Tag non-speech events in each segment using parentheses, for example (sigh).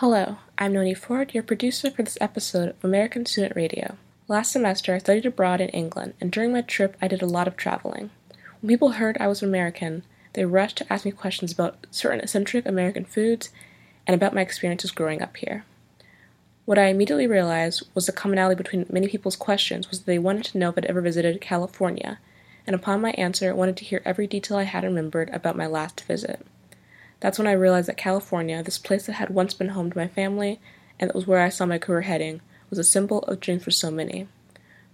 Hello, I'm Noni Ford, your producer for this episode of American Student Radio. Last semester, I studied abroad in England, and during my trip, I did a lot of traveling. When people heard I was American, they rushed to ask me questions about certain eccentric American foods and about my experiences growing up here. What I immediately realized was the commonality between many people's questions was that they wanted to know if I'd ever visited California, and upon my answer, wanted to hear every detail I had remembered about my last visit. That's when I realized that California, this place that had once been home to my family and that was where I saw my career heading, was a symbol of dreams for so many.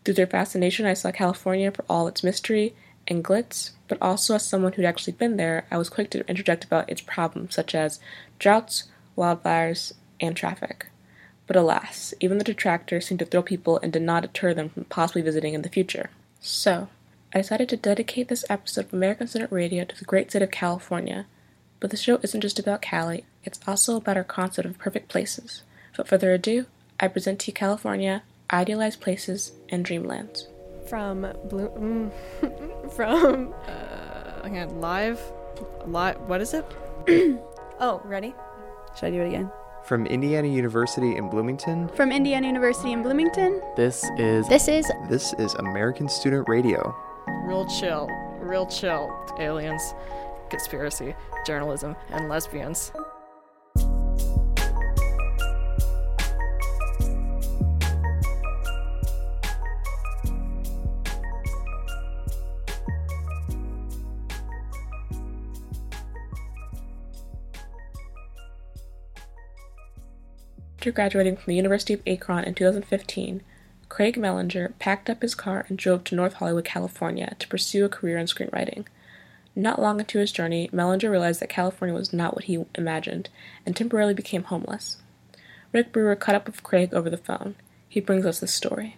Through their fascination, I saw California for all its mystery and glitz, but also as someone who'd actually been there, I was quick to interject about its problems, such as droughts, wildfires, and traffic. But alas, even the detractors seemed to thrill people and did not deter them from possibly visiting in the future. So, I decided to dedicate this episode of American Student Radio to the great state of California, but the show isn't just about Cali, it's also about our concept of perfect places. Without further ado, I present to you California, idealized places, and dreamlands. From Blue. Mm, (laughs) from. Uh, again, live? Live. What is it? (clears throat) oh, ready? Should I do it again? From Indiana University in Bloomington, From Indiana University in Bloomington, This is this is this is American Student Radio. Real chill. Real chill. Aliens, conspiracy, journalism, and lesbians. After graduating from the University of Akron in 2015, Craig Mellinger packed up his car and drove to North Hollywood, California to pursue a career in screenwriting. Not long into his journey, Mellinger realized that California was not what he imagined and temporarily became homeless. Rick Brewer caught up with Craig over the phone. He brings us this story.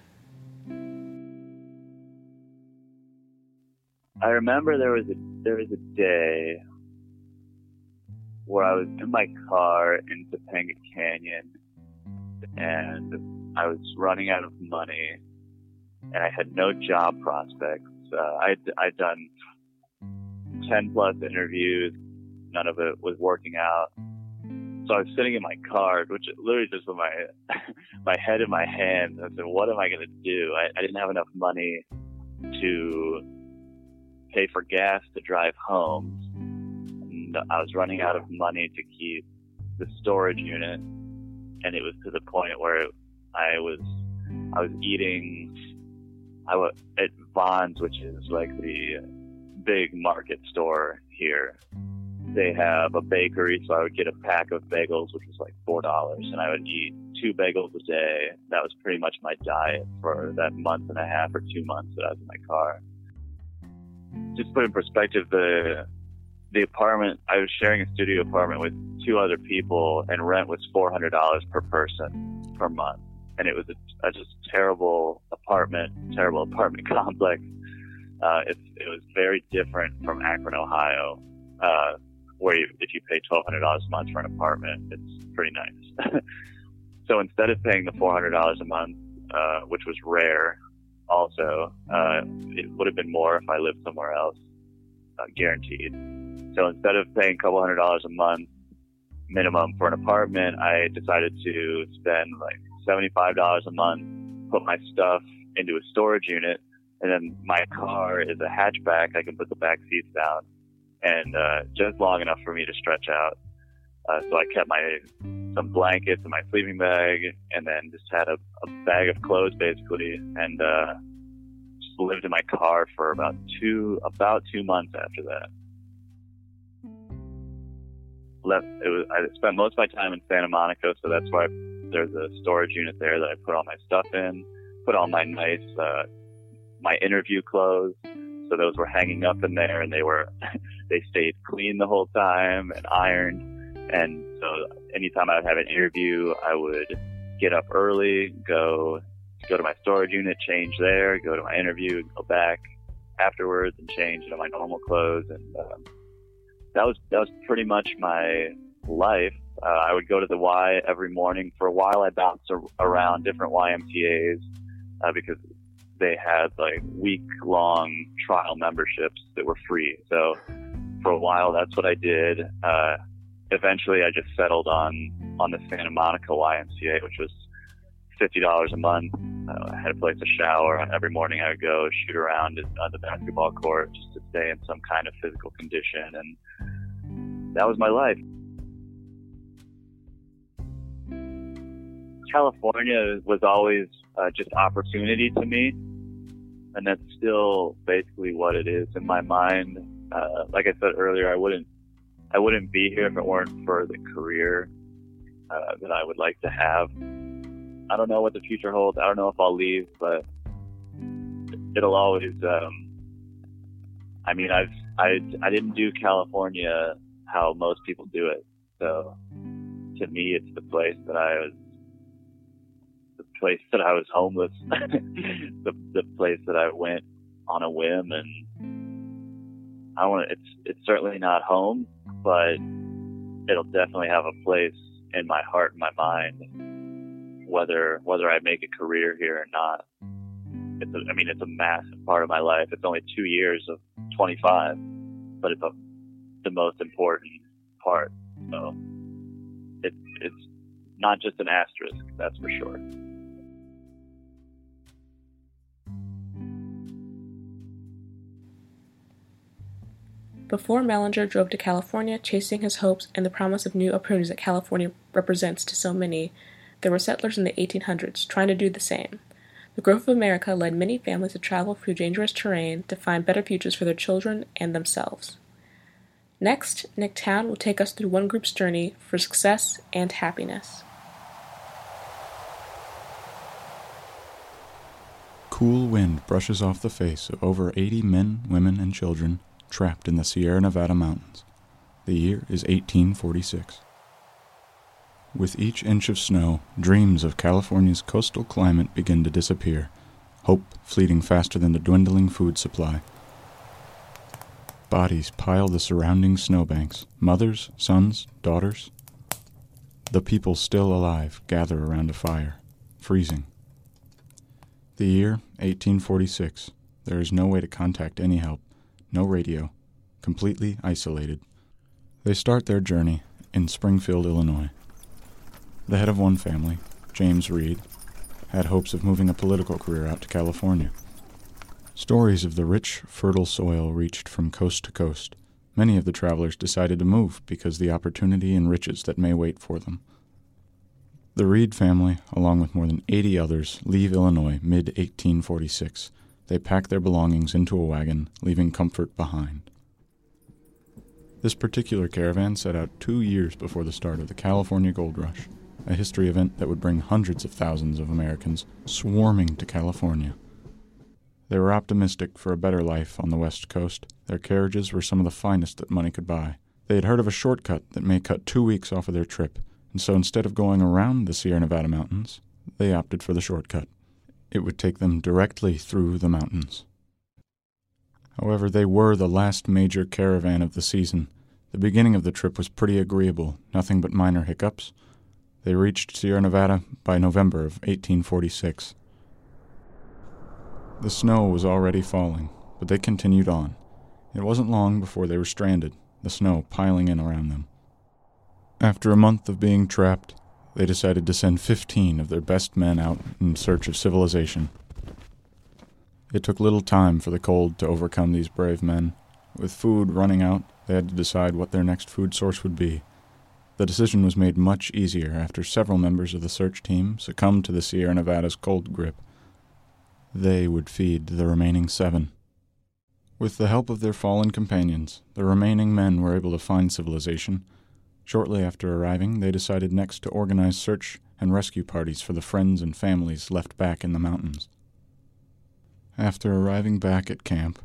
I remember there was a there was a day where I was in my car in Topanga Canyon and I was running out of money and I had no job prospects. Uh, I'd, I'd done 10 plus interviews. None of it was working out. So I was sitting in my car, which literally just with my, (laughs) my head in my hands. I said, what am I going to do? I, I didn't have enough money to pay for gas to drive home. And I was running out of money to keep the storage unit. And it was to the point where I was, I was eating, I was at Vons, which is like the big market store here. They have a bakery, so I would get a pack of bagels, which was like four dollars, and I would eat two bagels a day. That was pretty much my diet for that month and a half or two months that I was in my car. Just put in perspective, the the apartment I was sharing a studio apartment with two other people, and rent was four hundred dollars per person per month, and it was a, a just terrible apartment, terrible apartment (laughs) complex. Uh, it, it was very different from Akron, Ohio, uh, where you, if you pay twelve hundred dollars a month for an apartment, it's pretty nice. (laughs) so instead of paying the four hundred dollars a month, uh, which was rare, also uh, it would have been more if I lived somewhere else, uh, guaranteed. So instead of paying a couple hundred dollars a month minimum for an apartment, I decided to spend like seventy five dollars a month, put my stuff into a storage unit and then my car is a hatchback. I can put the back seats down, and uh, just long enough for me to stretch out. Uh, so I kept my some blankets in my sleeping bag, and then just had a, a bag of clothes basically, and uh, just lived in my car for about two about two months after that. Left. It was. I spent most of my time in Santa Monica, so that's why there's a storage unit there that I put all my stuff in, put all my nice uh, my interview clothes. So those were hanging up in there and they were, (laughs) they stayed clean the whole time and ironed. And so anytime I would have an interview, I would get up early, go, go to my storage unit, change there, go to my interview, go back afterwards and change into my normal clothes. And, um, that was, that was pretty much my life. Uh, I would go to the Y every morning. For a while, I bounced ar- around different YMCA's uh, because they had like week long trial memberships that were free. So for a while, that's what I did. Uh, eventually I just settled on on the Santa Monica YMCA, which was fifty dollars a month. Uh, I had a place to shower. Every morning I would go shoot around on the basketball court just to stay in some kind of physical condition, and that was my life. California was always uh, just opportunity to me, and that's still basically what it is in my mind. Uh, like I said earlier, I wouldn't I wouldn't be here if it weren't for the career uh, that I would like to have. I don't know what the future holds. I don't know if I'll leave, but it'll always. Um, I mean, I've I I didn't do California how most people do it. So to me, it's the place that I was place that I was homeless, (laughs) the the place that I went on a whim, and I want it's it's certainly not home, but it'll definitely have a place in my heart and my mind, whether whether I make a career here or not. It's a, I mean, it's a massive part of my life. It's only two years of 25, but it's a, the most important part. So it's it's not just an asterisk, that's for sure. Before Mellinger drove to California, chasing his hopes and the promise of new opportunities that California represents to so many, there were settlers in the 1800s trying to do the same. The growth of America led many families to travel through dangerous terrain to find better futures for their children and themselves. Next, Nick Town will take us through one group's journey for success and happiness. Cool wind brushes off the face of over 80 men, women, and children trapped in the Sierra Nevada mountains. The year is 1846. With each inch of snow, dreams of California's coastal climate begin to disappear, hope fleeting faster than the dwindling food supply. Bodies pile the surrounding snowbanks mothers, sons, daughters. The people still alive gather around a fire, freezing. The year 1846. There is no way to contact any help no radio, completely isolated. They start their journey in Springfield, Illinois. The head of one family, James Reed, had hopes of moving a political career out to California. Stories of the rich, fertile soil reached from coast to coast. Many of the travelers decided to move because the opportunity and riches that may wait for them. The Reed family, along with more than 80 others, leave Illinois mid 1846 they pack their belongings into a wagon, leaving comfort behind. This particular caravan set out two years before the start of the California Gold Rush, a history event that would bring hundreds of thousands of Americans swarming to California. They were optimistic for a better life on the West Coast. Their carriages were some of the finest that money could buy. They had heard of a shortcut that may cut two weeks off of their trip, and so instead of going around the Sierra Nevada mountains, they opted for the shortcut it would take them directly through the mountains. However, they were the last major caravan of the season. The beginning of the trip was pretty agreeable, nothing but minor hiccups. They reached Sierra Nevada by November of 1846. The snow was already falling, but they continued on. It wasn't long before they were stranded, the snow piling in around them. After a month of being trapped, they decided to send 15 of their best men out in search of civilization. It took little time for the cold to overcome these brave men. With food running out, they had to decide what their next food source would be. The decision was made much easier after several members of the search team succumbed to the Sierra Nevada's cold grip. They would feed the remaining seven. With the help of their fallen companions, the remaining men were able to find civilization Shortly after arriving, they decided next to organize search and rescue parties for the friends and families left back in the mountains. After arriving back at camp,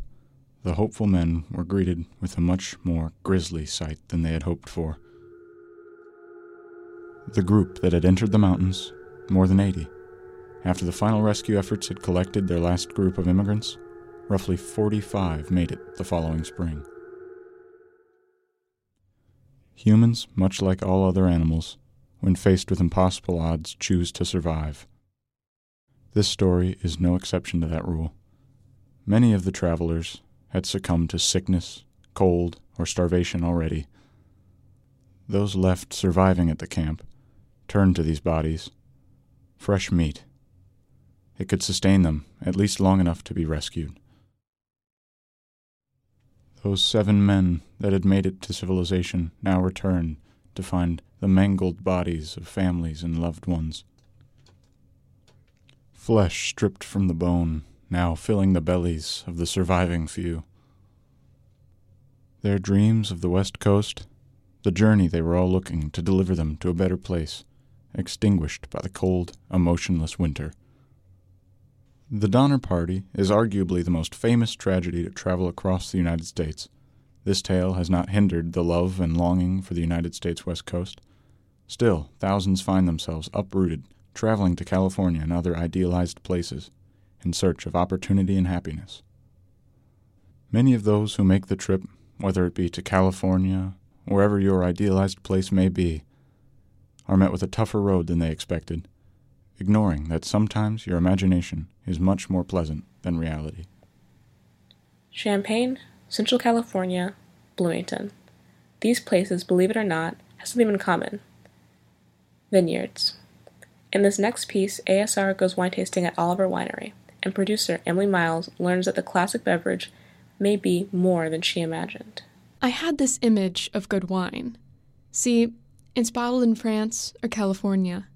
the hopeful men were greeted with a much more grisly sight than they had hoped for. The group that had entered the mountains, more than 80, after the final rescue efforts had collected their last group of immigrants, roughly 45 made it the following spring. Humans, much like all other animals, when faced with impossible odds, choose to survive. This story is no exception to that rule. Many of the travelers had succumbed to sickness, cold, or starvation already. Those left surviving at the camp turned to these bodies. Fresh meat. It could sustain them at least long enough to be rescued. Those seven men that had made it to civilization now returned to find the mangled bodies of families and loved ones. Flesh stripped from the bone, now filling the bellies of the surviving few. Their dreams of the West Coast, the journey they were all looking to deliver them to a better place, extinguished by the cold, emotionless winter. The Donner Party is arguably the most famous tragedy to travel across the United States. This tale has not hindered the love and longing for the United States West Coast. Still, thousands find themselves uprooted, traveling to California and other idealized places in search of opportunity and happiness. Many of those who make the trip, whether it be to California, wherever your idealized place may be, are met with a tougher road than they expected, ignoring that sometimes your imagination is much more pleasant than reality. Champaign, Central California, Bloomington. These places, believe it or not, have something in common vineyards. In this next piece, ASR goes wine tasting at Oliver Winery, and producer Emily Miles learns that the classic beverage may be more than she imagined. I had this image of good wine. See, it's bottled in France or California.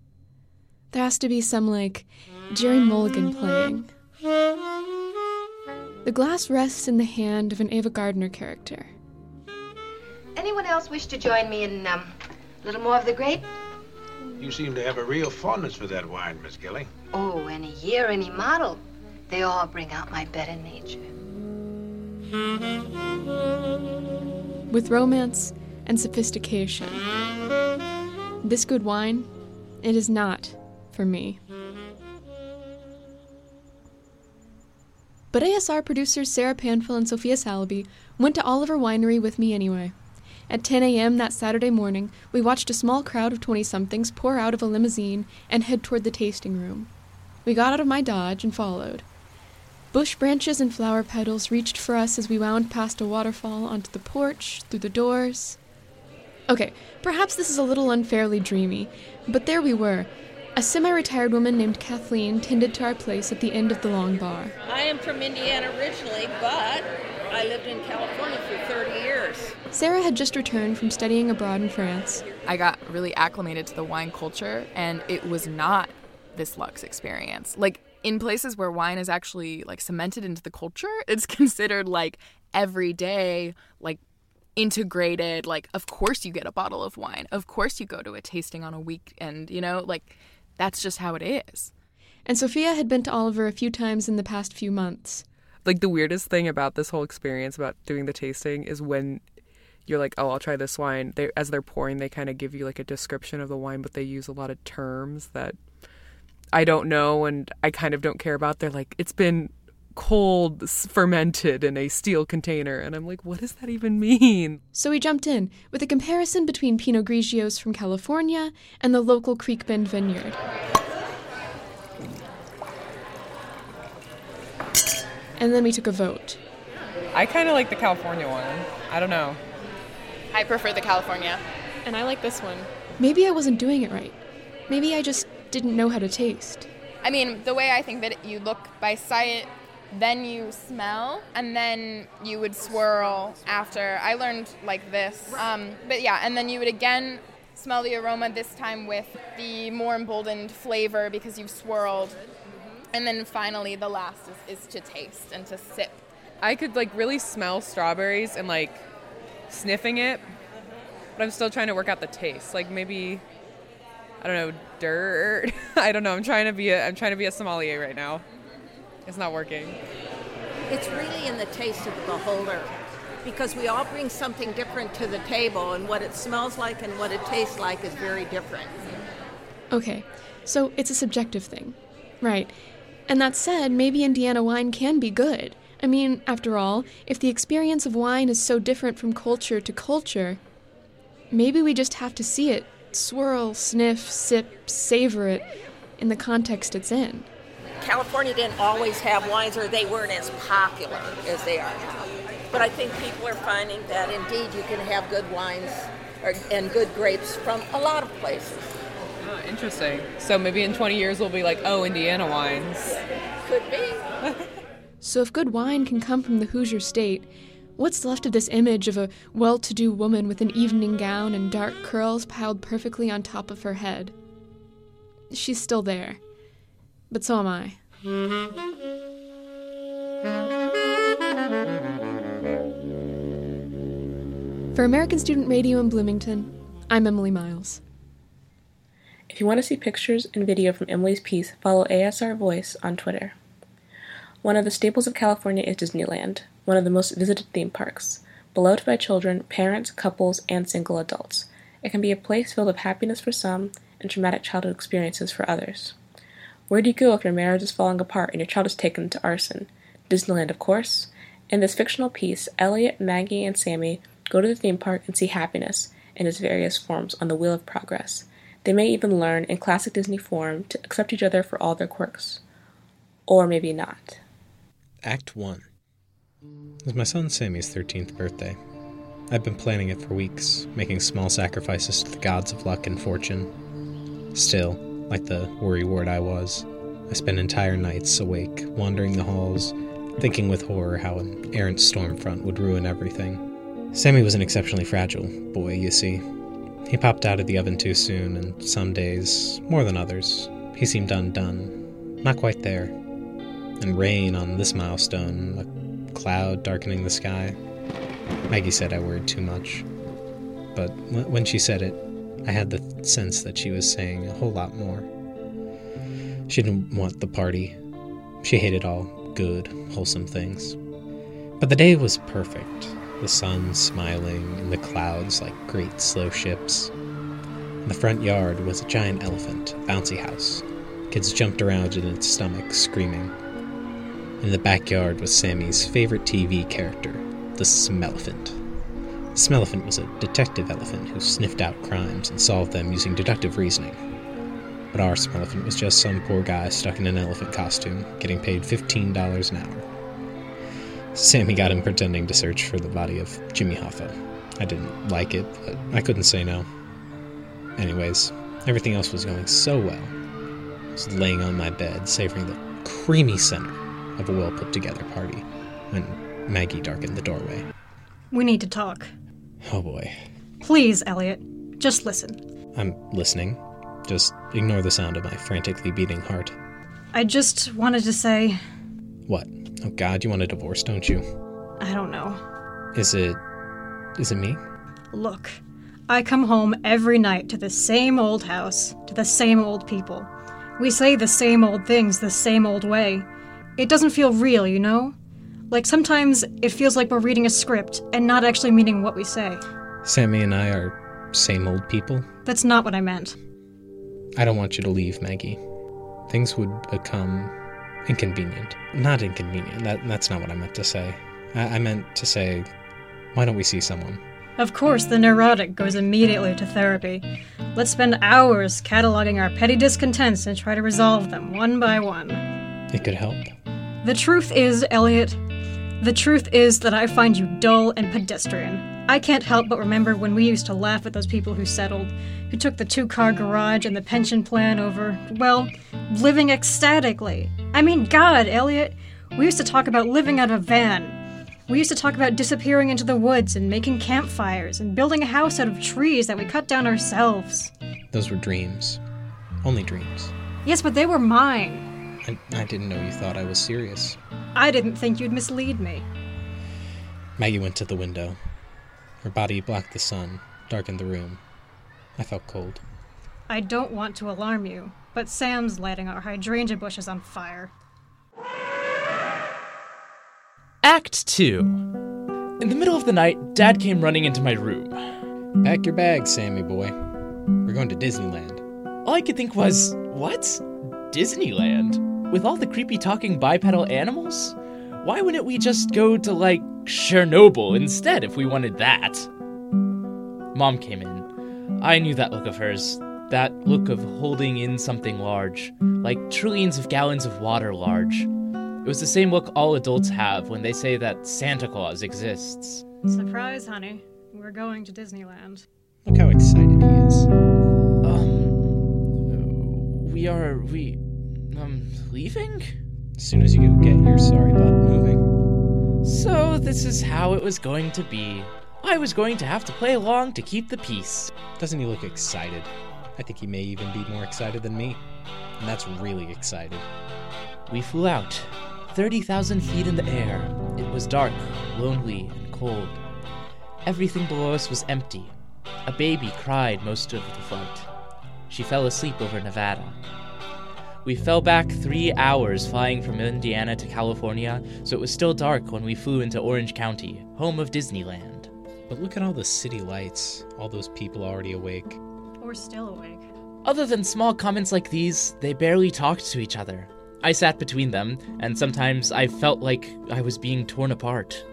There has to be some, like, Gerry Mulligan playing. The glass rests in the hand of an Ava Gardner character. Anyone else wish to join me in um, a little more of the grape? You seem to have a real fondness for that wine, Miss Gilly. Oh, any year, any model. They all bring out my better nature. With romance and sophistication. This good wine, it is not for me. But ASR producers Sarah Panfil and Sophia Salaby went to Oliver Winery with me anyway. At 10 a.m. that Saturday morning, we watched a small crowd of 20 somethings pour out of a limousine and head toward the tasting room. We got out of my Dodge and followed. Bush branches and flower petals reached for us as we wound past a waterfall onto the porch, through the doors. Okay, perhaps this is a little unfairly dreamy, but there we were, a semi retired woman named Kathleen tended to our place at the end of the long bar. I am from Indiana originally, but I lived in California for 30 years. Sarah had just returned from studying abroad in France. I got really acclimated to the wine culture, and it was not this luxe experience. Like, in places where wine is actually like cemented into the culture, (laughs) it's considered like every day, like integrated. Like, of course you get a bottle of wine. Of course you go to a tasting on a weekend, you know? Like, that's just how it is. And Sophia had been to Oliver a few times in the past few months. Like the weirdest thing about this whole experience about doing the tasting is when you're like, "Oh, I'll try this wine." They as they're pouring, they kind of give you like a description of the wine, but they use a lot of terms that I don't know and I kind of don't care about. They're like, "It's been cold fermented in a steel container and i'm like what does that even mean? So we jumped in with a comparison between pinot grigios from california and the local creek bend vineyard. And then we took a vote. I kind of like the california one. I don't know. I prefer the california. And i like this one. Maybe i wasn't doing it right. Maybe i just didn't know how to taste. I mean, the way I think that you look by sight then you smell, and then you would swirl after. I learned like this. Um, but yeah, and then you would again smell the aroma, this time with the more emboldened flavor because you've swirled. And then finally, the last is, is to taste and to sip. I could like really smell strawberries and like sniffing it, but I'm still trying to work out the taste. Like maybe I don't know, dirt. (laughs) I don't know. I'm trying to be a I'm trying to be a sommelier right now. It's not working. It's really in the taste of the beholder because we all bring something different to the table, and what it smells like and what it tastes like is very different. Okay, so it's a subjective thing. Right. And that said, maybe Indiana wine can be good. I mean, after all, if the experience of wine is so different from culture to culture, maybe we just have to see it, swirl, sniff, sip, savor it in the context it's in. California didn't always have wines, or they weren't as popular as they are now. But I think people are finding that indeed you can have good wines or, and good grapes from a lot of places. Oh, interesting. So maybe in 20 years we'll be like, oh, Indiana wines. Could be. (laughs) So, if good wine can come from the Hoosier state, what's left of this image of a well to do woman with an evening gown and dark curls piled perfectly on top of her head? She's still there. But so am I. For American Student Radio in Bloomington, I'm Emily Miles. If you want to see pictures and video from Emily's piece, follow ASR Voice on Twitter. One of the staples of California is Disneyland, one of the most visited theme parks. Beloved by children, parents, couples, and single adults, it can be a place filled with happiness for some and traumatic childhood experiences for others. Where do you go if your marriage is falling apart and your child is taken to arson? Disneyland, of course. In this fictional piece, Elliot, Maggie, and Sammy go to the theme park and see happiness in its various forms on the wheel of progress. They may even learn, in classic Disney form, to accept each other for all their quirks. Or maybe not. Act 1 It was my son Sammy's 13th birthday. I've been planning it for weeks, making small sacrifices to the gods of luck and fortune. Still, like the worrywart I was, I spent entire nights awake, wandering the halls, thinking with horror how an errant storm front would ruin everything. Sammy was an exceptionally fragile boy, you see. He popped out of the oven too soon, and some days, more than others, he seemed undone, not quite there. And rain on this milestone, a cloud darkening the sky. Maggie said I worried too much. But when she said it, I had the sense that she was saying a whole lot more. She didn't want the party. She hated all good, wholesome things. But the day was perfect the sun smiling in the clouds like great slow ships. In the front yard was a giant elephant, bouncy house. Kids jumped around in its stomach, screaming. In the backyard was Sammy's favorite TV character, the Smelephant. The Smelephant was a detective elephant who sniffed out crimes and solved them using deductive reasoning. But our Smelephant was just some poor guy stuck in an elephant costume, getting paid $15 an hour. Sammy got him pretending to search for the body of Jimmy Hoffa. I didn't like it, but I couldn't say no. Anyways, everything else was going so well. I was laying on my bed, savoring the creamy center of a well put together party, when Maggie darkened the doorway. We need to talk. Oh boy. Please, Elliot, just listen. I'm listening. Just ignore the sound of my frantically beating heart. I just wanted to say. What? Oh god, you want a divorce, don't you? I don't know. Is it. is it me? Look, I come home every night to the same old house, to the same old people. We say the same old things the same old way. It doesn't feel real, you know? Like sometimes it feels like we're reading a script and not actually meaning what we say. Sammy and I are same old people? That's not what I meant. I don't want you to leave, Maggie. Things would become inconvenient. Not inconvenient. That that's not what I meant to say. I, I meant to say, why don't we see someone? Of course, the neurotic goes immediately to therapy. Let's spend hours cataloging our petty discontents and try to resolve them one by one. It could help. The truth is, Elliot, the truth is that I find you dull and pedestrian. I can't help but remember when we used to laugh at those people who settled, who took the two car garage and the pension plan over, well, living ecstatically. I mean, God, Elliot, we used to talk about living out of a van. We used to talk about disappearing into the woods and making campfires and building a house out of trees that we cut down ourselves. Those were dreams. Only dreams. Yes, but they were mine. I, I didn't know you thought I was serious. I didn't think you'd mislead me. Maggie went to the window. Her body blocked the sun, darkened the room. I felt cold. I don't want to alarm you, but Sam's lighting our hydrangea bushes on fire. Act 2. In the middle of the night, Dad came running into my room. Pack your bags, Sammy boy. We're going to Disneyland. All I could think was, what? Disneyland? With all the creepy talking bipedal animals? Why wouldn't we just go to, like, Chernobyl instead if we wanted that? Mom came in. I knew that look of hers. That look of holding in something large, like trillions of gallons of water large. It was the same look all adults have when they say that Santa Claus exists. Surprise, honey. We're going to Disneyland. Look how excited he is. Um, we are we um leaving? As soon as you get your sorry butt moving. So this is how it was going to be. I was going to have to play along to keep the peace. Doesn't he look excited? I think he may even be more excited than me. And that's really excited. We flew out, 30,000 feet in the air. It was dark, lonely, and cold. Everything below us was empty. A baby cried most of the flight. She fell asleep over Nevada. We fell back three hours flying from Indiana to California, so it was still dark when we flew into Orange County, home of Disneyland. But look at all the city lights, all those people already awake. Or still awake. Other than small comments like these, they barely talked to each other. I sat between them, and sometimes I felt like I was being torn apart.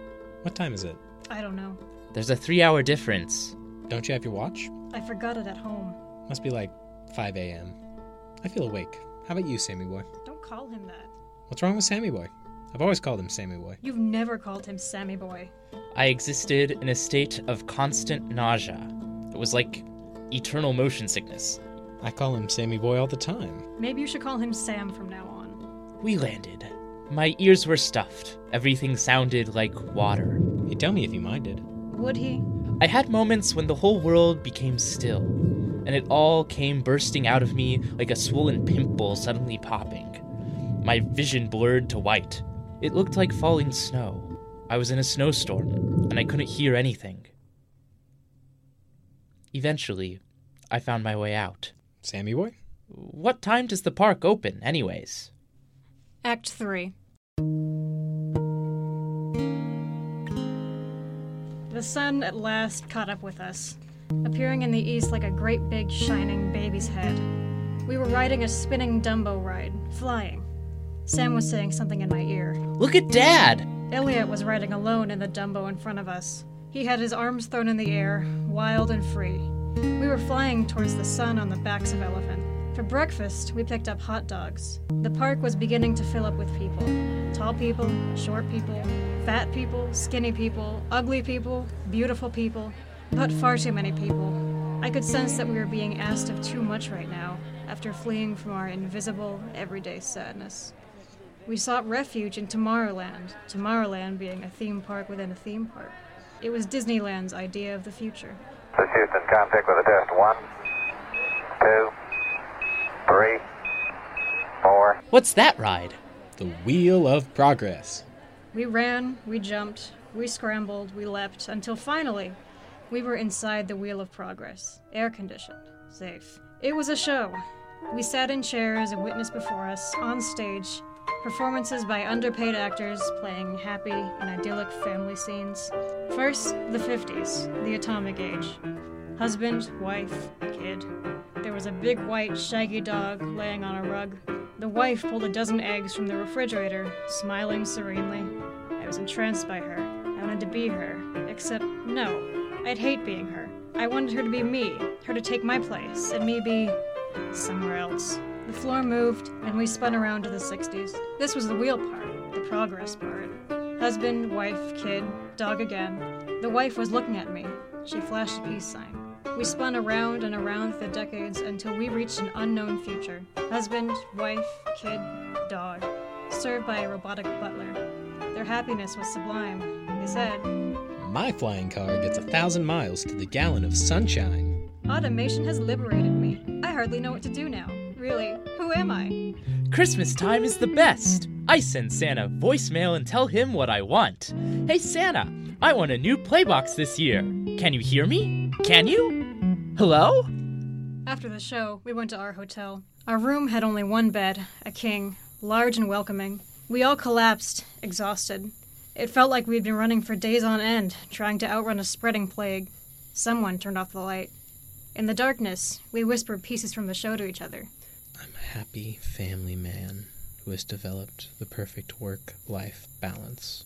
What time is it? I don't know. There's a three hour difference. Don't you have your watch? I forgot it at home. Must be like 5 a.m. I feel awake. How about you, Sammy Boy? Don't call him that. What's wrong with Sammy Boy? I've always called him Sammy Boy. You've never called him Sammy Boy. I existed in a state of constant nausea. It was like eternal motion sickness. I call him Sammy Boy all the time. Maybe you should call him Sam from now on. We landed. My ears were stuffed. Everything sounded like water. He'd tell me if he minded. Would he? I had moments when the whole world became still, and it all came bursting out of me like a swollen pimple suddenly popping. My vision blurred to white. It looked like falling snow. I was in a snowstorm, and I couldn't hear anything. Eventually, I found my way out. Sammy Boy? What time does the park open, anyways? Act 3. The sun at last caught up with us, appearing in the east like a great big shining baby's head. We were riding a spinning Dumbo ride, flying. Sam was saying something in my ear. Look at Dad! Elliot was riding alone in the Dumbo in front of us. He had his arms thrown in the air, wild and free. We were flying towards the sun on the backs of elephants. For breakfast, we picked up hot dogs. The park was beginning to fill up with people tall people, short people, fat people, skinny people, ugly people, beautiful people, but far too many people. I could sense that we were being asked of too much right now, after fleeing from our invisible, everyday sadness. We sought refuge in Tomorrowland, Tomorrowland being a theme park within a theme park. It was Disneyland's idea of the future. This Houston, contact with a test. One, two, three, four. What's that ride? The Wheel of Progress. We ran, we jumped, we scrambled, we leapt, until finally we were inside the Wheel of Progress, air conditioned, safe. It was a show. We sat in chairs and witnessed before us, on stage, performances by underpaid actors playing happy and idyllic family scenes. First, the 50s, the atomic age. Husband, wife, kid. There was a big white, shaggy dog laying on a rug. The wife pulled a dozen eggs from the refrigerator, smiling serenely. I was entranced by her. I wanted to be her. Except, no. I'd hate being her. I wanted her to be me, her to take my place, and me be somewhere else. The floor moved, and we spun around to the 60s. This was the wheel part, the progress part. Husband, wife, kid, dog again. The wife was looking at me. She flashed a peace sign. We spun around and around the decades until we reached an unknown future. Husband, wife, kid, dog, served by a robotic butler. Their happiness was sublime. They said, My flying car gets a thousand miles to the gallon of sunshine. Automation has liberated me. I hardly know what to do now. Really, who am I? Christmas time is the best. I send Santa voicemail and tell him what I want. Hey Santa, I want a new playbox this year. Can you hear me? Can you? Hello? After the show, we went to our hotel. Our room had only one bed, a king, large and welcoming. We all collapsed, exhausted. It felt like we'd been running for days on end, trying to outrun a spreading plague. Someone turned off the light. In the darkness, we whispered pieces from the show to each other. I'm a happy family man who has developed the perfect work life balance,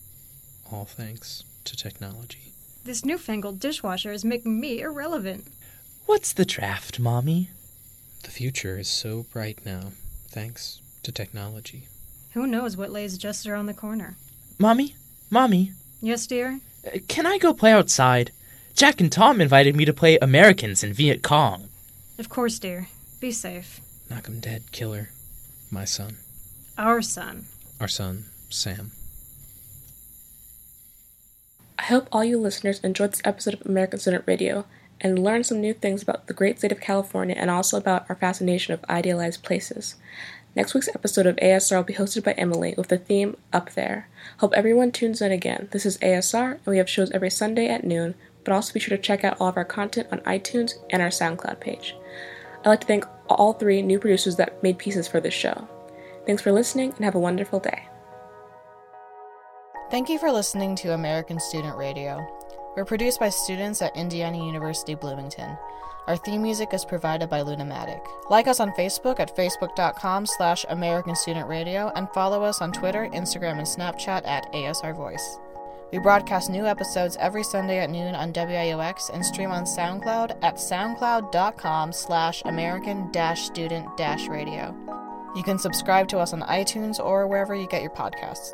all thanks to technology. This newfangled dishwasher is making me irrelevant. What's the draft, Mommy? The future is so bright now, thanks to technology. Who knows what lays just around the corner? Mommy? Mommy? Yes, dear? Uh, Can I go play outside? Jack and Tom invited me to play Americans in Viet Cong. Of course, dear. Be safe. Knock 'em dead, killer. My son. Our son. Our son, Sam. I hope all you listeners enjoyed this episode of American Student Radio and learned some new things about the great state of California and also about our fascination of idealized places. Next week's episode of ASR will be hosted by Emily with the theme Up There. Hope everyone tunes in again. This is ASR, and we have shows every Sunday at noon, but also be sure to check out all of our content on iTunes and our SoundCloud page. I'd like to thank all three new producers that made pieces for this show. Thanks for listening and have a wonderful day. Thank you for listening to American Student Radio. We're produced by students at Indiana University Bloomington. Our theme music is provided by Lunamatic. Like us on Facebook at facebook.com slash American Student Radio and follow us on Twitter, Instagram, and Snapchat at ASR Voice. We broadcast new episodes every Sunday at noon on WIUX and stream on SoundCloud at soundcloud.com slash American student radio. You can subscribe to us on iTunes or wherever you get your podcasts.